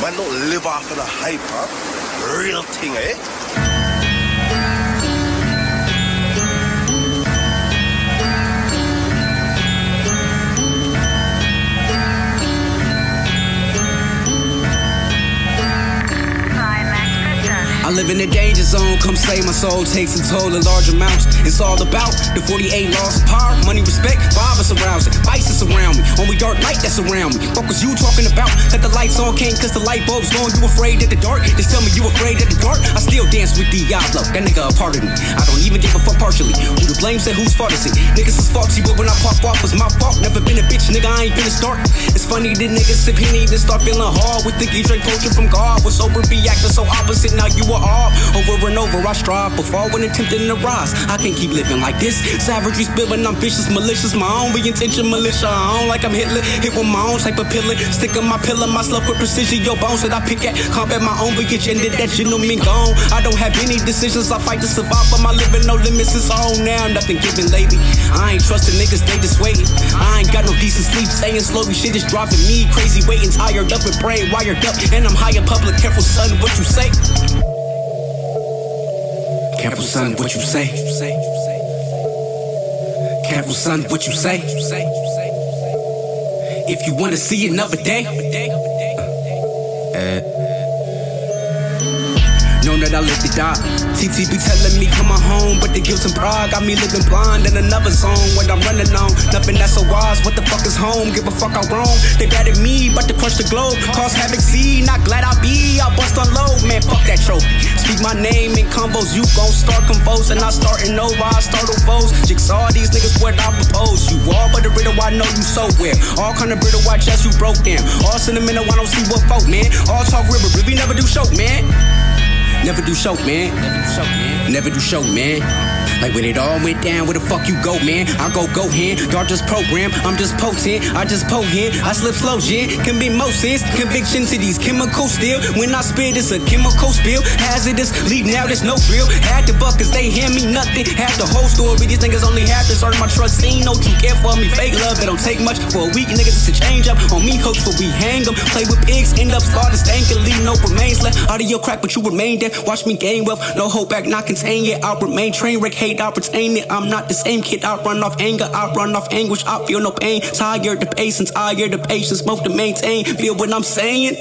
Man don't live off of the hype, huh? Real thing, eh? I live in the danger zone, come save my soul, takes a toll in large amounts. It's all about the 48 laws of power, money, respect, violence around it, vices around me, only dark light that's around me. What was you talking about? That the lights on came cause the light bulb's gone, you afraid of the dark? Just tell me you afraid of the dark? I still dance with Diablo, that nigga a part of me. I don't even give a fuck partially. Blame, say whose fault is it? Niggas is faulty, but when I pop off, it's my fault. Never been a bitch, nigga, I ain't been a start. It's funny that niggas sip Henny, then start feeling hard. With thinking drink potion from God. Was sober, be acting so opposite, now you are all. Over and over, I strive before when attempting to rise. I can't keep living like this. Savagery spilling, I'm vicious, malicious. My own intention, militia. I don't like I'm Hitler. Hit with my own type of pillar. Stick on my pillar, my sluff with precision. Your bones that I pick at. Combat my own agenda that you know me gone. I don't have any decisions. I fight to survive but my living. No limits, is on now. Nothing given lately. I ain't trusting niggas, they just waiting. I ain't got no decent sleep. Saying slowly, shit is dropping me. Crazy waiting, tired up and brain wired up. And I'm high in public. Careful, son, what you say. Careful, son, what you say. Careful, son, what you say. If you wanna see another day. Uh, that I live to die. TT be telling me come on home, but guilt and pride got me living blind in another zone when I'm running on. Nothing that's so wise, what the fuck is home? Give a fuck I'm wrong. They bad at me, but to crush the globe. Cause havoc, see, not glad I be. I bust on low, man, fuck that trophy. Speak my name in combos, you gon' start convulsing. I start starting over, I start on foes. Jigsaw these niggas what I propose. You all but the riddle, I know you so well. All kind of brittle, I chest you broke down. All sentimental, I don't see what folk, man. All talk river, really never do show, man. Never do show, man. Never do show, man. Never do show, man. Like when it all went down, where the fuck you go, man? I go go here, y'all just program. I'm just potent, I just potent. I slip slow, gin, commit more sins. Conviction to these chemicals still. When I spit, it's a chemical spill. Hazardous, leave now, there's no drill. Had the buck, cause they hand me nothing. Had the whole story, these niggas only half to earn my trust. Ain't no true care for me. Fake love, it don't take much for a week, niggas just to change up. On me, hooks, but we hang them. Play with pigs, end up scarred and leave no remains left. Out of your crack, but you remain there. Watch me gain wealth, no hope back, not contain yet. I'll remain train wreck, hate, Retain it. I'm not the same kid, I run off anger, I run off anguish, I feel no pain. Tired the patience, tired the patience, smoke to maintain. Feel what I'm saying?